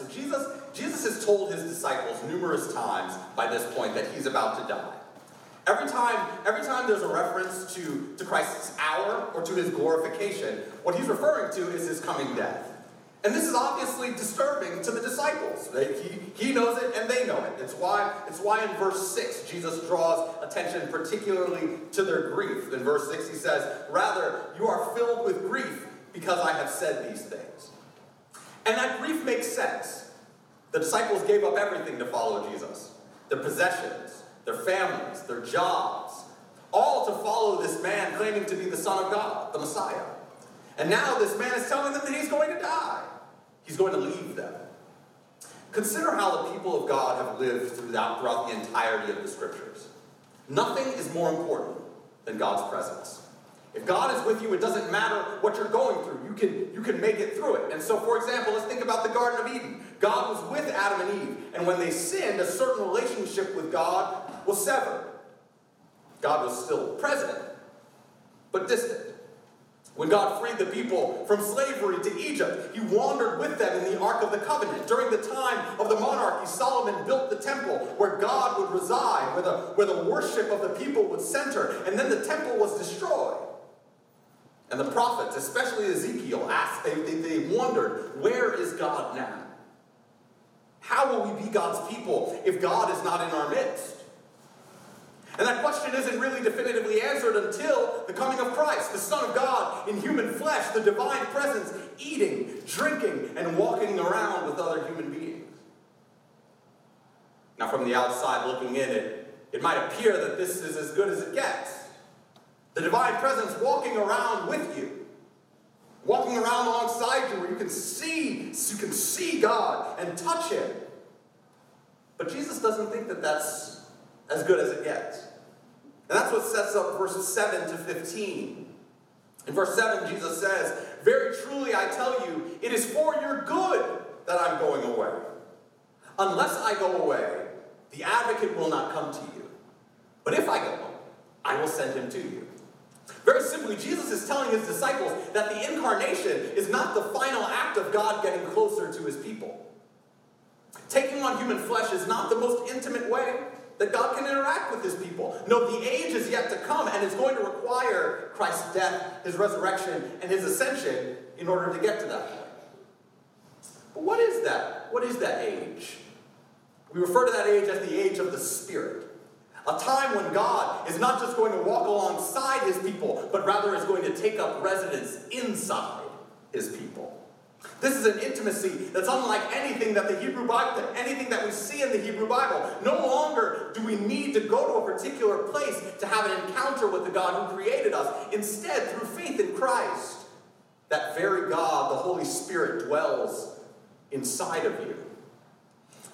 So Jesus, Jesus has told his disciples numerous times by this point that he's about to die. Every time, every time there's a reference to, to Christ's hour or to his glorification, what he's referring to is his coming death. And this is obviously disturbing to the disciples. They, he, he knows it and they know it. It's why, it's why in verse 6 Jesus draws attention particularly to their grief. In verse 6 he says, Rather, you are filled with grief because I have said these things. And that grief makes sense. The disciples gave up everything to follow Jesus their possessions, their families, their jobs, all to follow this man claiming to be the Son of God, the Messiah. And now this man is telling them that he's going to die. He's going to leave them. Consider how the people of God have lived throughout, throughout the entirety of the scriptures. Nothing is more important than God's presence. If God is with you, it doesn't matter what you're going through. You can, you can make it through it. And so, for example, let's think about the Garden of Eden. God was with Adam and Eve, and when they sinned, a certain relationship with God was severed. God was still present, but distant. When God freed the people from slavery to Egypt, he wandered with them in the Ark of the Covenant. During the time of the monarchy, Solomon built the temple where God would reside, where the, where the worship of the people would center, and then the temple was destroyed. And the prophets, especially Ezekiel, asked, they, they, they wondered, where is God now? How will we be God's people if God is not in our midst? And that question isn't really definitively answered until the coming of Christ, the Son of God in human flesh, the divine presence, eating, drinking, and walking around with other human beings. Now, from the outside looking in, it, it might appear that this is as good as it gets. The divine presence walking around with you, walking around alongside you where you can see, you can see God and touch Him. But Jesus doesn't think that that's as good as it gets. And that's what sets up verses 7 to 15. In verse 7, Jesus says, Very truly I tell you, it is for your good that I'm going away. Unless I go away, the advocate will not come to you. But if I go, I will send him to you. Very simply, Jesus is telling his disciples that the incarnation is not the final act of God getting closer to his people. Taking on human flesh is not the most intimate way that God can interact with his people. No, the age is yet to come and it's going to require Christ's death, his resurrection, and his ascension in order to get to that point. But what is that? What is that age? We refer to that age as the age of the Spirit. A time when God is not just going to walk alongside his people, but rather is going to take up residence inside his people. This is an intimacy that's unlike anything that the Hebrew Bible, anything that we see in the Hebrew Bible. No longer do we need to go to a particular place to have an encounter with the God who created us. Instead, through faith in Christ, that very God, the Holy Spirit, dwells inside of you.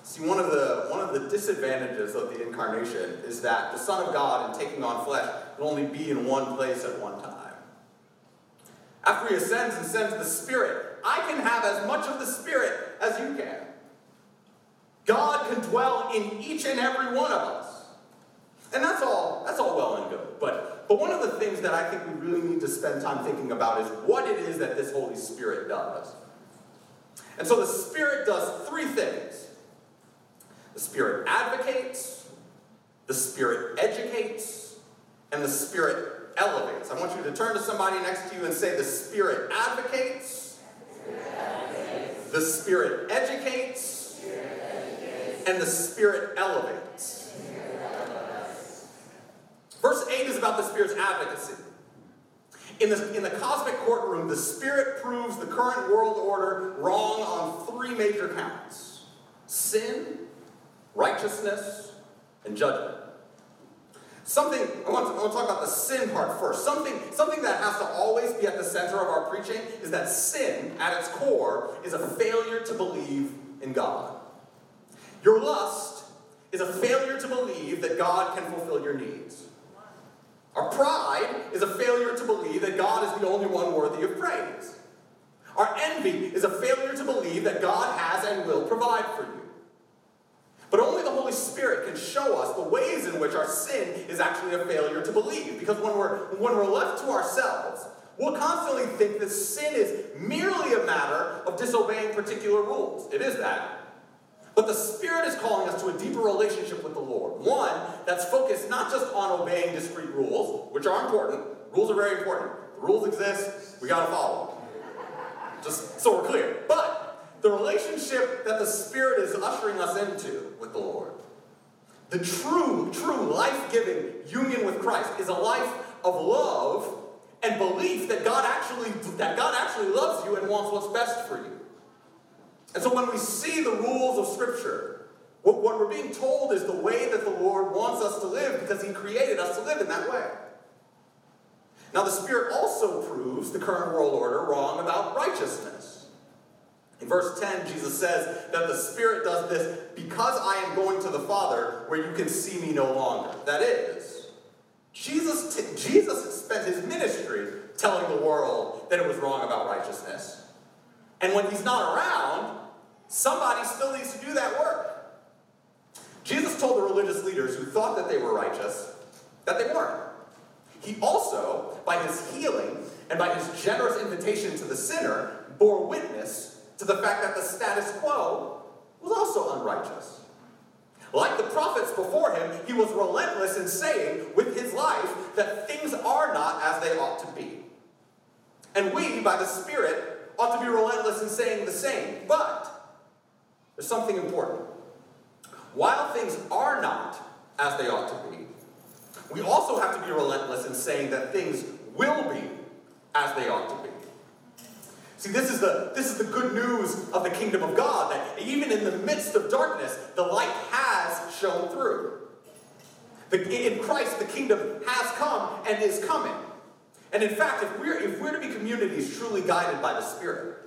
See, one of the one of the disadvantages of the incarnation is that the Son of God, in taking on flesh, will only be in one place at one time. After he ascends and sends the Spirit, I can have as much of the Spirit as you can. God can dwell in each and every one of us. And that's all, that's all well and good. But, but one of the things that I think we really need to spend time thinking about is what it is that this Holy Spirit does. And so the Spirit does three things. The Spirit advocates, the Spirit educates, and the Spirit elevates. I want you to turn to somebody next to you and say, The Spirit advocates, the Spirit educates, and the Spirit elevates. Verse 8 is about the Spirit's advocacy. In the, in the cosmic courtroom, the Spirit proves the current world order wrong on three major counts sin, righteousness, and judgment. Something, I want, to, I want to talk about the sin part first. Something, something that has to always be at the center of our preaching is that sin, at its core, is a failure to believe in God. Your lust is a failure to believe that God can fulfill your needs. Our pride is a failure to believe that God is the only one worthy of praise. Our envy is a failure to believe that God has and will provide for you. But only the Holy Spirit can show us the ways in which our sin is actually a failure to believe. Because when we're, when we're left to ourselves, we'll constantly think that sin is merely a matter of disobeying particular rules. It is that. But the Spirit is calling us to a deeper relationship with the Lord. One that's focused not just on obeying discrete rules, which are important. Rules are very important. The rules exist, we gotta follow them. Just so we're clear. But the relationship that the Spirit is ushering us into with the Lord, the true, true life-giving union with Christ is a life of love and belief that God actually that God actually loves you and wants what's best for you. And so when we see the rules of Scripture, what, what we're being told is the way that the Lord wants us to live because He created us to live in that way. Now, the Spirit also proves the current world order wrong about righteousness. In verse 10, Jesus says that the Spirit does this because I am going to the Father where you can see me no longer. That is, Jesus, t- Jesus spent his ministry telling the world that it was wrong about righteousness. And when he's not around, somebody still needs to do that work. Jesus told the religious leaders who thought that they were righteous that they weren't. He also, by his healing and by his generous invitation to the sinner, bore witness to the fact that the status quo was also unrighteous. Like the prophets before him, he was relentless in saying with his life that things are not as they ought to be. And we, by the Spirit, ought to be relentless in saying the same. But there's something important. While things are not as they ought to be, we also have to be relentless in saying that things will be as they ought to be. See, this is the this is the good news of the kingdom of God that even in the midst of darkness, the light has shone through. The, in Christ, the kingdom has come and is coming. And in fact, if we're, if we're to be communities truly guided by the Spirit,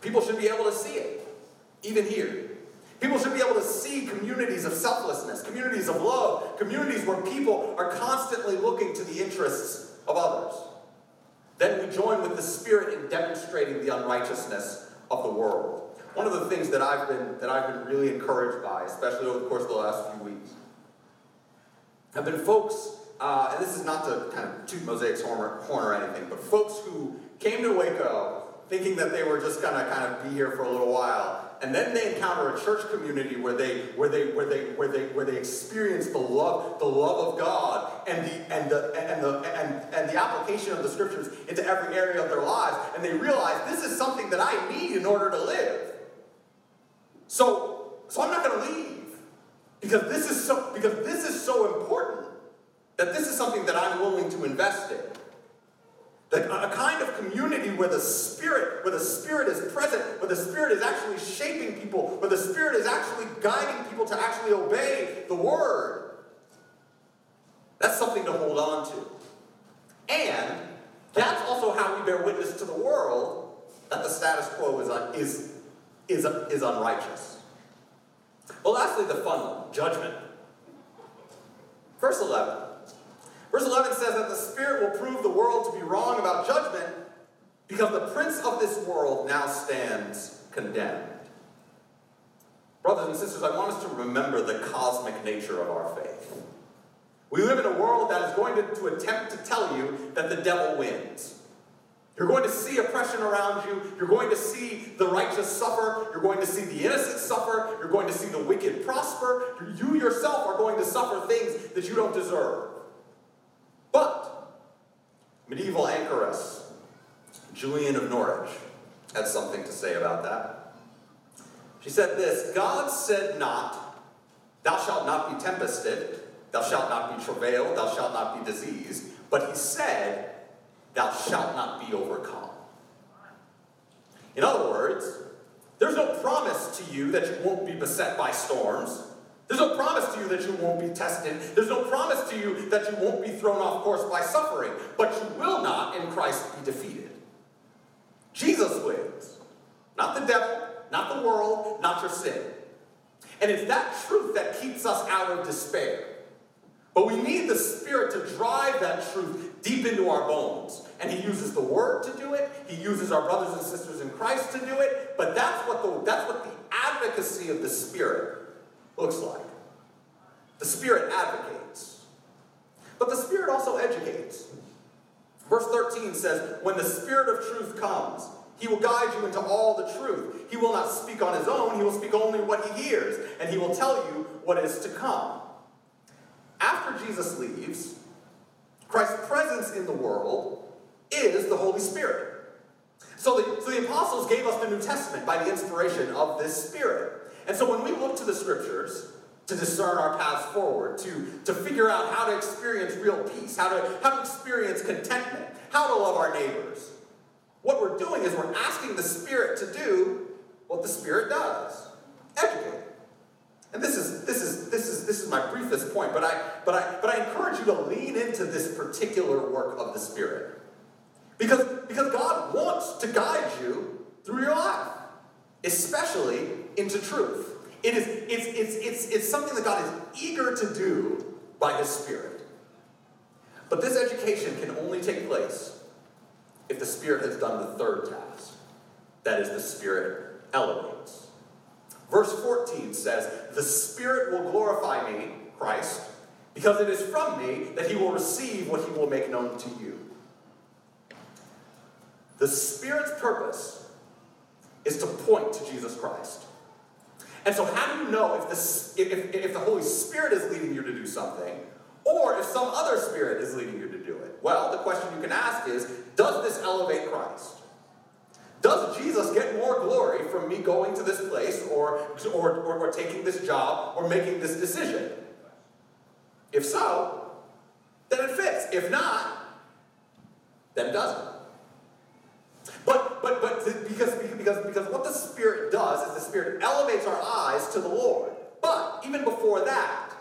people should be able to see it, even here. People should be able to see communities of selflessness, communities of love, communities where people are constantly looking to the interests of others. Then we join with the Spirit in demonstrating the unrighteousness of the world. One of the things that I've been, that I've been really encouraged by, especially over the course of the last few weeks, have been folks uh, and this is not to kind of toot Mosaic's horn or, anything, but folks who came to Waco thinking that they were just gonna kind of be here for a little while, and then they encounter a church community where they where they where they where they where they experience the love the love of God and the and the and the and, and the application of the scriptures into every area of their lives, and they realize this is something that I need in order to live. So so I'm not gonna leave because this is so because this is so important that this is something that I'm willing to invest in. That a kind of community where the Spirit, where the Spirit is present, where the Spirit is actually shaping people, where the Spirit is actually guiding people to actually obey the Word. That's something to hold on to. And that's also how we bear witness to the world that the status quo is, un- is, is, uh, is unrighteous. Well, lastly, the fun one judgment. Verse 11. Verse 11 says that the Spirit will prove the world to be wrong about judgment because the prince of this world now stands condemned. Brothers and sisters, I want us to remember the cosmic nature of our faith. We live in a world that is going to, to attempt to tell you that the devil wins. You're going to see oppression around you. You're going to see the righteous suffer. You're going to see the innocent suffer. You're going to see the wicked prosper. You yourself are going to suffer things that you don't deserve. Medieval anchoress Julian of Norwich had something to say about that. She said this God said not, Thou shalt not be tempested, thou shalt not be travailed, thou shalt not be diseased, but he said, Thou shalt not be overcome. In other words, there's no promise to you that you won't be beset by storms. There's no promise to you that you won't be tested. There's no promise to you that you won't be thrown off course by suffering. But you will not, in Christ, be defeated. Jesus wins. Not the devil, not the world, not your sin. And it's that truth that keeps us out of despair. But we need the Spirit to drive that truth deep into our bones. And He uses the Word to do it. He uses our brothers and sisters in Christ to do it. But that's what the, that's what the advocacy of the Spirit looks like. The Spirit advocates, but the Spirit also educates. Verse 13 says, When the Spirit of truth comes, he will guide you into all the truth. He will not speak on his own, he will speak only what he hears, and he will tell you what is to come. After Jesus leaves, Christ's presence in the world is the Holy Spirit. So the, so the apostles gave us the New Testament by the inspiration of this Spirit. And so when we look to the scriptures to discern our paths forward, to, to figure out how to experience real peace, how to, how to experience contentment, how to love our neighbors, what we're doing is we're asking the Spirit to do what the Spirit does educate. And this is this is this is this is my briefest point, but I but I but I encourage you to lean into this particular work of the Spirit. Because, because God wants to guide you through your life, especially into truth. It is it's, it's, it's, it's something that God is eager to do by His Spirit. But this education can only take place if the Spirit has done the third task. That is, the Spirit elevates. Verse 14 says, The Spirit will glorify me, Christ, because it is from me that he will receive what he will make known to you. The Spirit's purpose is to point to Jesus Christ. And so, how do you know if the, if, if the Holy Spirit is leading you to do something, or if some other Spirit is leading you to do it? Well, the question you can ask is Does this elevate Christ? Does Jesus get more glory from me going to this place, or, or, or, or taking this job, or making this decision? If so, then it fits. If not, then it doesn't. But but but because because because what the Spirit does is the Spirit elevates our eyes to the Lord. But even before that,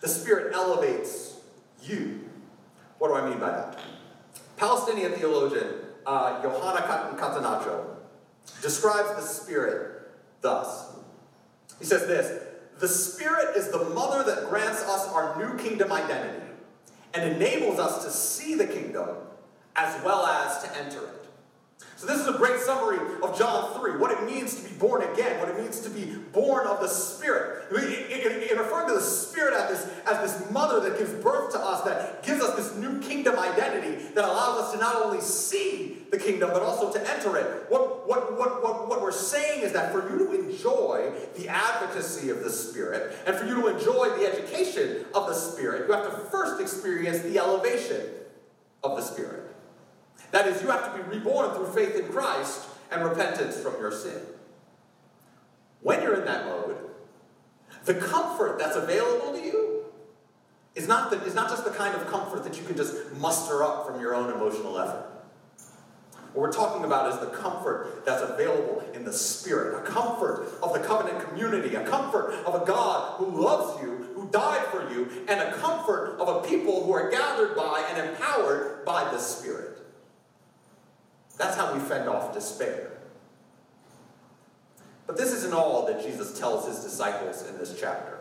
the Spirit elevates you. What do I mean by that? Palestinian theologian uh, Yohanna Katanacho describes the Spirit thus. He says this The Spirit is the mother that grants us our new kingdom identity and enables us to see the kingdom as well as to enter it. So, this is a great summary of John 3, what it means to be born again, what it means to be born of the Spirit. In referring to the Spirit as this, as this mother that gives birth to us, that gives us this new kingdom identity that allows us to not only see the kingdom, but also to enter it. What, what, what, what, what we're saying is that for you to enjoy the advocacy of the Spirit, and for you to enjoy the education of the Spirit, you have to first experience the elevation of the Spirit. That is, you have to be reborn through faith in Christ and repentance from your sin. When you're in that mode, the comfort that's available to you is not, the, is not just the kind of comfort that you can just muster up from your own emotional effort. What we're talking about is the comfort that's available in the Spirit, a comfort of the covenant community, a comfort of a God who loves you, who died for you, and a comfort of a people who are gathered by and empowered by the Spirit. That's how we fend off despair. But this isn't all that Jesus tells his disciples in this chapter.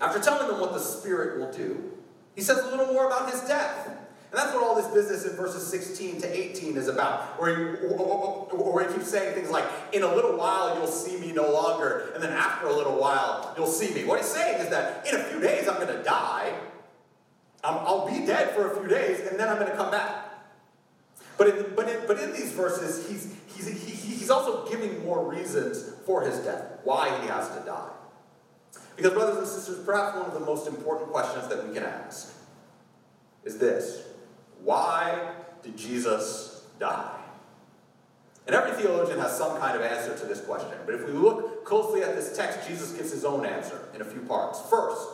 After telling them what the Spirit will do, he says a little more about his death. And that's what all this business in verses 16 to 18 is about, where he, where he keeps saying things like, In a little while you'll see me no longer, and then after a little while you'll see me. What he's saying is that in a few days I'm going to die, I'll be dead for a few days, and then I'm going to come back. But in, but in, but in these verses, he's, he's, he, he's also giving more reasons for his death, why he has to die. Because, brothers and sisters, perhaps one of the most important questions that we can ask is this Why did Jesus die? And every theologian has some kind of answer to this question. But if we look closely at this text, Jesus gives his own answer in a few parts. First,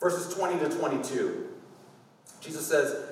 verses 20 to 22, Jesus says,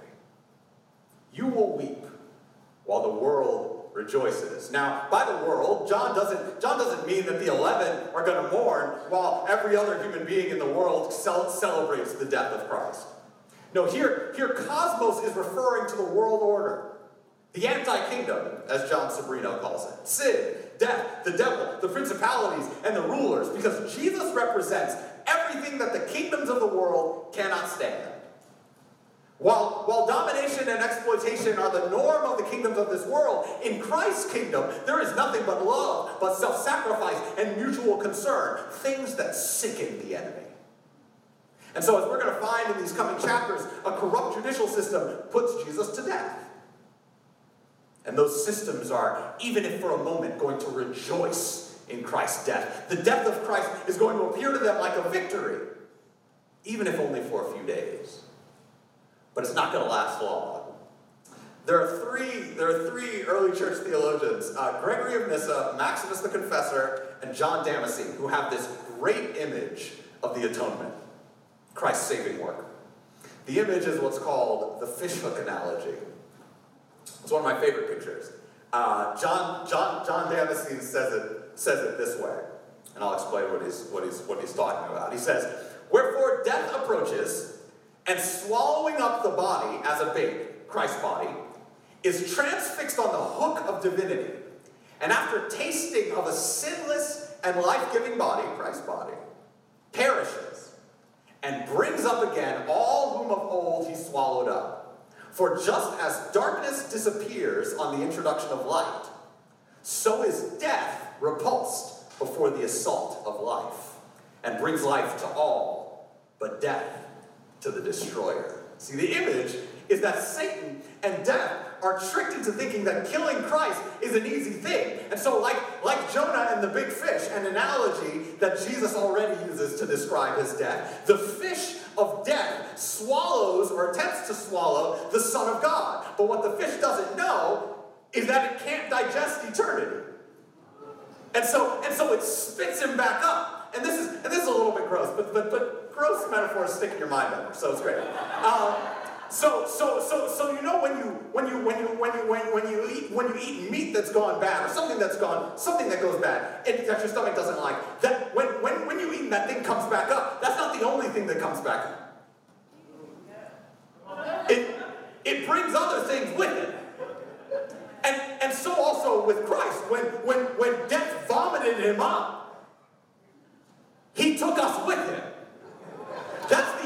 Weep while the world rejoices. Now, by the world, John doesn't, John doesn't mean that the 11 are going to mourn while every other human being in the world celebrates the death of Christ. No, here, here cosmos is referring to the world order. The anti-kingdom, as Jon Sobrino calls it. Sin, death, the devil, the principalities, and the rulers. Because Jesus represents everything that the kingdoms of the world cannot stand. While, while domination and exploitation are the norm of the kingdoms of this world, in Christ's kingdom, there is nothing but love, but self sacrifice and mutual concern, things that sicken the enemy. And so, as we're going to find in these coming chapters, a corrupt judicial system puts Jesus to death. And those systems are, even if for a moment, going to rejoice in Christ's death. The death of Christ is going to appear to them like a victory, even if only for a few days but it's not going to last long. There are three, there are three early church theologians, uh, Gregory of Nyssa, Maximus the Confessor, and John Damascene, who have this great image of the atonement, Christ's saving work. The image is what's called the fishhook analogy. It's one of my favorite pictures. Uh, John, John, John Damascene says it, says it this way, and I'll explain what he's, what, he's, what he's talking about. He says, Wherefore death approaches, and swallowing up the body as a bait, Christ's body, is transfixed on the hook of divinity. And after tasting of a sinless and life giving body, Christ's body, perishes and brings up again all whom of old he swallowed up. For just as darkness disappears on the introduction of light, so is death repulsed before the assault of life, and brings life to all but death to the destroyer. See, the image is that Satan and death are tricked into thinking that killing Christ is an easy thing. And so, like, like Jonah and the big fish, an analogy that Jesus already uses to describe his death, the fish of death swallows or attempts to swallow the Son of God. But what the fish doesn't know is that it can't digest eternity. And so, and so it spits him back up. And this is and this is a little bit gross, but but but gross metaphors stick in your mind better, so it's great. Um, so, so, so, so you know when you when you when you when you when, you, when you eat when you eat meat that's gone bad or something that's gone something that goes bad it, that your stomach doesn't like that when when when you eat and that thing comes back up that's not the only thing that comes back up. It it brings other things with it. And and so also with Christ when when when death vomited him up, he took us with him.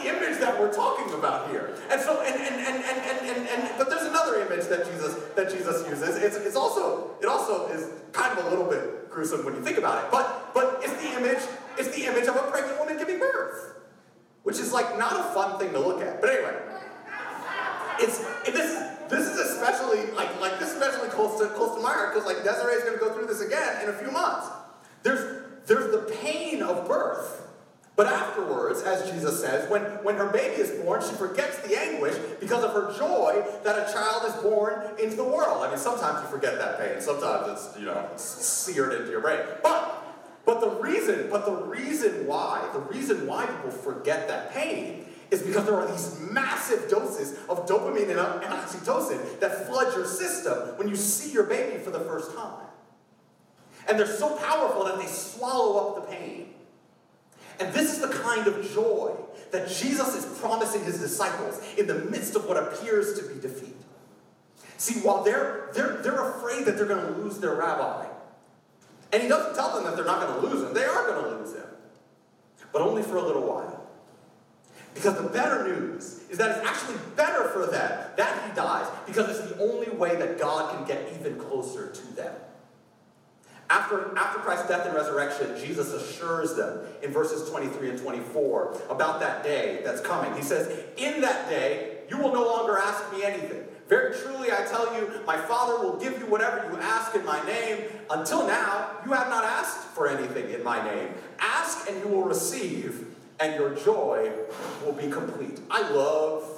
Image that we're talking about here. And so, and and and and and, and, and but there's another image that Jesus that Jesus uses. It's, it's also it also is kind of a little bit gruesome when you think about it. But but it's the image it's the image of a pregnant woman giving birth, which is like not a fun thing to look at. But anyway, it's it, this this is especially like like this especially close to close to my heart because like Desiree is going to go through this again in a few months. There's there's the pain of birth but afterwards, as Jesus says, when, when her baby is born, she forgets the anguish because of her joy that a child is born into the world. I mean, sometimes you forget that pain. Sometimes it's, you know, seared into your brain. But but the reason, but the reason why, the reason why people forget that pain is because there are these massive doses of dopamine and oxytocin that flood your system when you see your baby for the first time. And they're so powerful that they swallow up the pain. And this is the kind of joy that Jesus is promising his disciples in the midst of what appears to be defeat. See, while they're, they're, they're afraid that they're going to lose their rabbi, and he doesn't tell them that they're not going to lose him, they are going to lose him, but only for a little while. Because the better news is that it's actually better for them that he dies, because it's the only way that God can get even closer to them. After, after Christ's death and resurrection, Jesus assures them in verses 23 and 24 about that day that's coming. He says, In that day, you will no longer ask me anything. Very truly, I tell you, my Father will give you whatever you ask in my name. Until now, you have not asked for anything in my name. Ask and you will receive, and your joy will be complete. I love,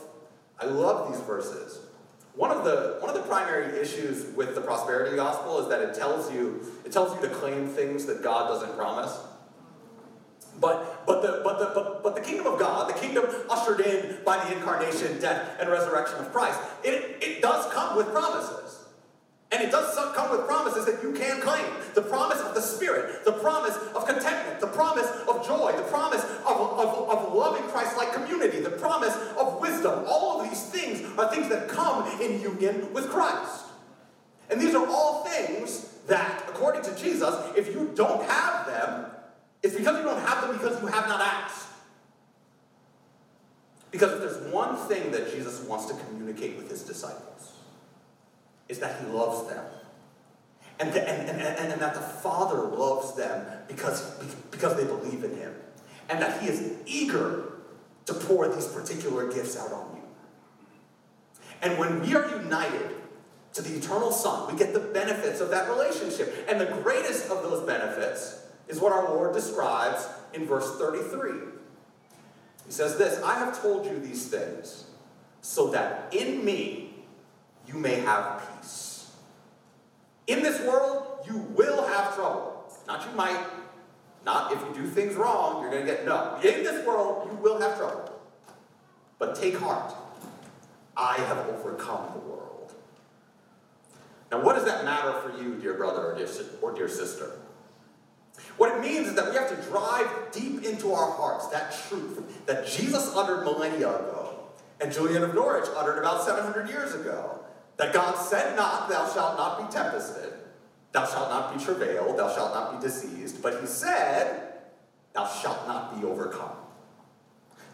I love these verses one of the one of the primary issues with the prosperity gospel is that it tells you it tells you to claim things that God doesn't promise. But but the but the but, but the kingdom of God, the kingdom ushered in by the incarnation, death, and resurrection of Christ, it, it does come with promises. And it does come with promises that you can claim. The promise of the Spirit, the promise of contentment, the promise of joy, the promise of, of, of loving Christ like community, the promise of wisdom. All are things that come in union with Christ. And these are all things that, according to Jesus, if you don't have them, it's because you don't have them because you have not asked. Because if there's one thing that Jesus wants to communicate with his disciples, is that he loves them. And, the, and, and, and, and that the Father loves them because, because they believe in him. And that he is eager to pour these particular gifts out on. And when we are united to the eternal Son, we get the benefits of that relationship. And the greatest of those benefits is what our Lord describes in verse 33. He says this I have told you these things so that in me you may have peace. In this world, you will have trouble. Not you might, not if you do things wrong, you're going to get no. In this world, you will have trouble. But take heart. I have overcome the world. Now, what does that matter for you, dear brother or dear, or dear sister? What it means is that we have to drive deep into our hearts that truth that Jesus uttered millennia ago and Julian of Norwich uttered about 700 years ago. That God said not, thou shalt not be tempested, thou shalt not be travailed, thou shalt not be diseased, but he said, thou shalt not be overcome.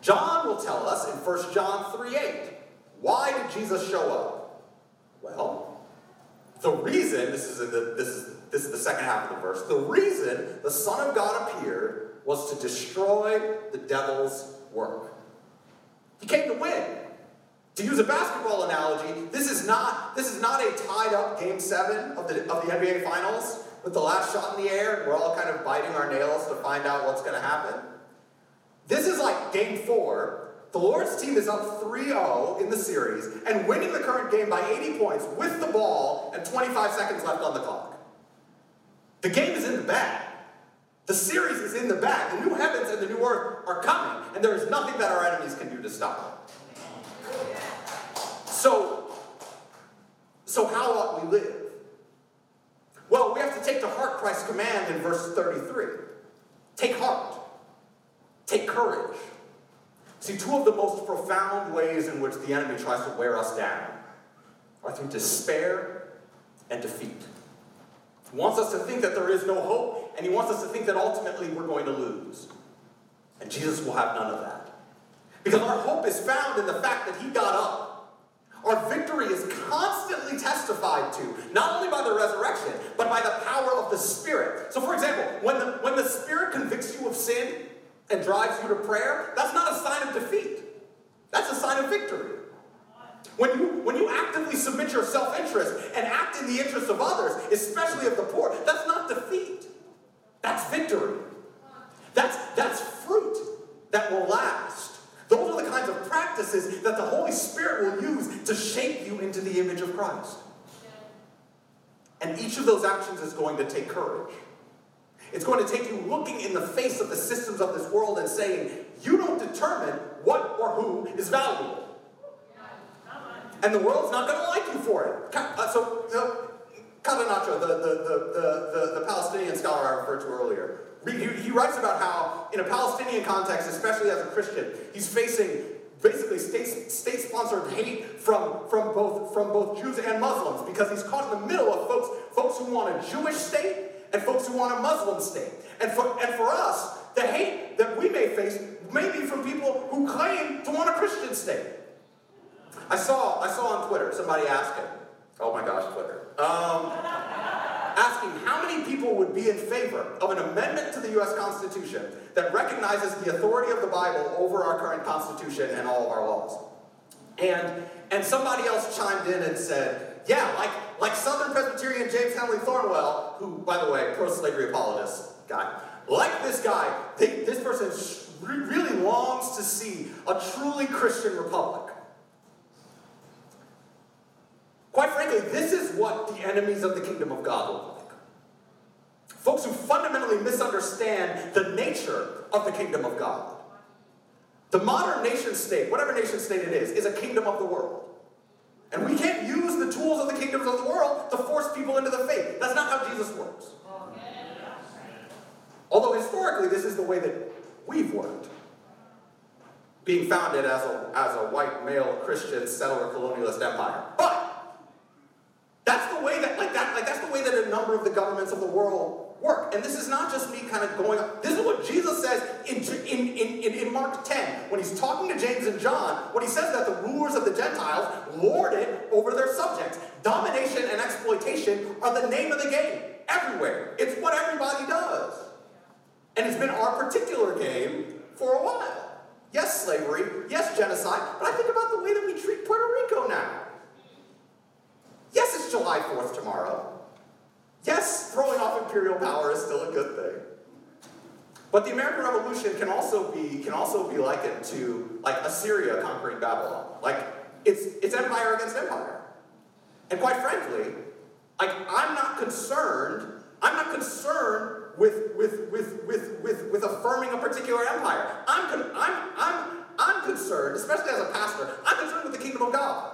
John will tell us in 1 John 3 8. Why did Jesus show up? Well, the reason, this is, the, this, is, this is the second half of the verse, the reason the Son of God appeared was to destroy the devil's work. He came to win. To use a basketball analogy, this is not, this is not a tied up game seven of the, of the NBA Finals with the last shot in the air we're all kind of biting our nails to find out what's going to happen. This is like game four. The Lord's team is up 3 0 in the series and winning the current game by 80 points with the ball and 25 seconds left on the clock. The game is in the bag. The series is in the bag. The new heavens and the new earth are coming, and there is nothing that our enemies can do to stop it. So, so how ought we live? Well, we have to take to heart Christ's command in verse 33. Take heart. Take courage. See, two of the most profound ways in which the enemy tries to wear us down are through despair and defeat. He wants us to think that there is no hope, and he wants us to think that ultimately we're going to lose. And Jesus will have none of that. Because our hope is found in the fact that he got up. Our victory is constantly testified to, not only by the resurrection, but by the power of the Spirit. So, for example, when the, when the Spirit convicts you of sin and drives you to prayer, that's not a sign of defeat. That's a sign of victory. When you, when you actively submit your self interest and act in the interest of others, especially of the poor, that's not defeat. That's victory. That's, that's fruit that will last. Those are the kinds of practices that the Holy Spirit will use to shape you into the image of Christ. And each of those actions is going to take courage. It's going to take you looking in the face of the systems of this world and saying, you don't determine what or who is valuable. And the world's not going to like you for it. Uh, so, so Katanacho, the, the, the, the, the Palestinian scholar I referred to earlier, he, he writes about how, in a Palestinian context, especially as a Christian, he's facing basically state, state-sponsored hate from, from, both, from both Jews and Muslims because he's caught in the middle of folks, folks who want a Jewish state and folks who want a Muslim state. And for, and for us, the hate that we may face may be from people who claim to want a Christian state. I saw, I saw on Twitter somebody asking, oh my gosh, Twitter, um, asking how many people would be in favor of an amendment to the U.S. Constitution that recognizes the authority of the Bible over our current Constitution and all of our laws. And, and somebody else chimed in and said, yeah, like, like Southern Presbyterian James Henley Thornwell, who, by the way, pro-slavery apologist guy, like this guy, they, this person really longs to see a truly Christian republic. Quite frankly, this is what the enemies of the kingdom of God look like. Folks who fundamentally misunderstand the nature of the kingdom of God. The modern nation state, whatever nation state it is, is a kingdom of the world. And we can't use the tools of the kingdoms of the world to force people into the faith. That's not how Jesus works. Although historically, this is the way that we've worked. being founded as a, as a white male Christian settler colonialist empire. But that's the way that like that like that's the way that a number of the governments of the world work. And this is not just me kind of going up. This is what Jesus says in, in, in, in, Mark 10 when he's talking to James and John. When he says that the rulers of the Gentiles lord it over their subjects. Domination and exploitation are the name of the game everywhere. It's what everybody does. And it's been our particular game for a while. Yes, slavery. Yes, genocide. But I think about the way that we treat Puerto Rico now. Yes, it's July 4th tomorrow. Yes, throwing off imperial power is still a good thing. But the American Revolution can also be can also be likened to like Assyria conquering Babylon. Like it's it's empire against empire. And quite frankly, like I'm not concerned, I'm not concerned with, with, with, with, with, with affirming a particular empire. I'm, con- I'm, I'm, I'm concerned, especially as a pastor, I'm concerned with the kingdom of God.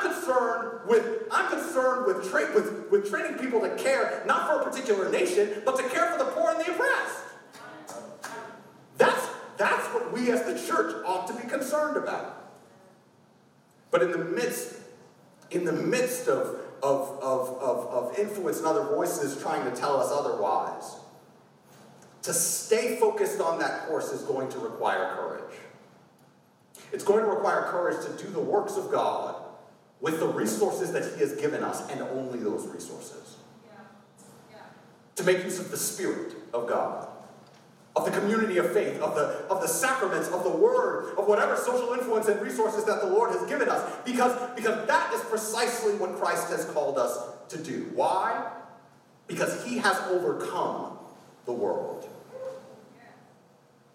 I'm concerned with I'm concerned with, tra- with, with training people to care not for a particular nation, but to care for the poor and the oppressed. That's that's what we as the church ought to be concerned about. But in the midst, in the midst of of, of, of, of influence and other voices trying to tell us otherwise. To stay focused on that course is going to require courage. It's going to require courage to do the works of God with the resources that He has given us and only those resources. Yeah. Yeah. To make use of the Spirit of God of the community of faith, of the, of the sacraments, of the word, of whatever social influence and resources that the Lord has given us, because, because that is precisely what Christ has called us to do. Why? Because he has overcome the world.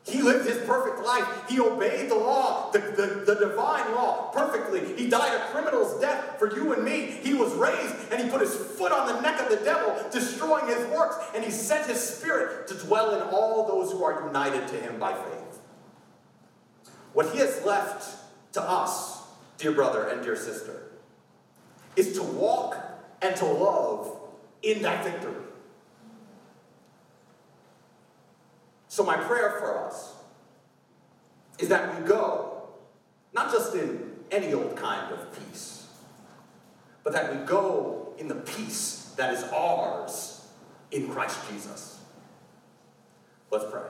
He lived his perfect life. He obeyed the law, the, the, the, divine law, perfectly. He died a criminal's death for you and me. He was raised and he put his foot on the neck of the devil, destroying his works, and he sent his spirit to dwell in all those who are united to him by faith. What he has left to us, dear brother and dear sister, is to walk and to love in that victory. So, my prayer for us is that we go, not just in any old kind of peace, but that we go in the peace that is ours in Christ Jesus. Let's pray.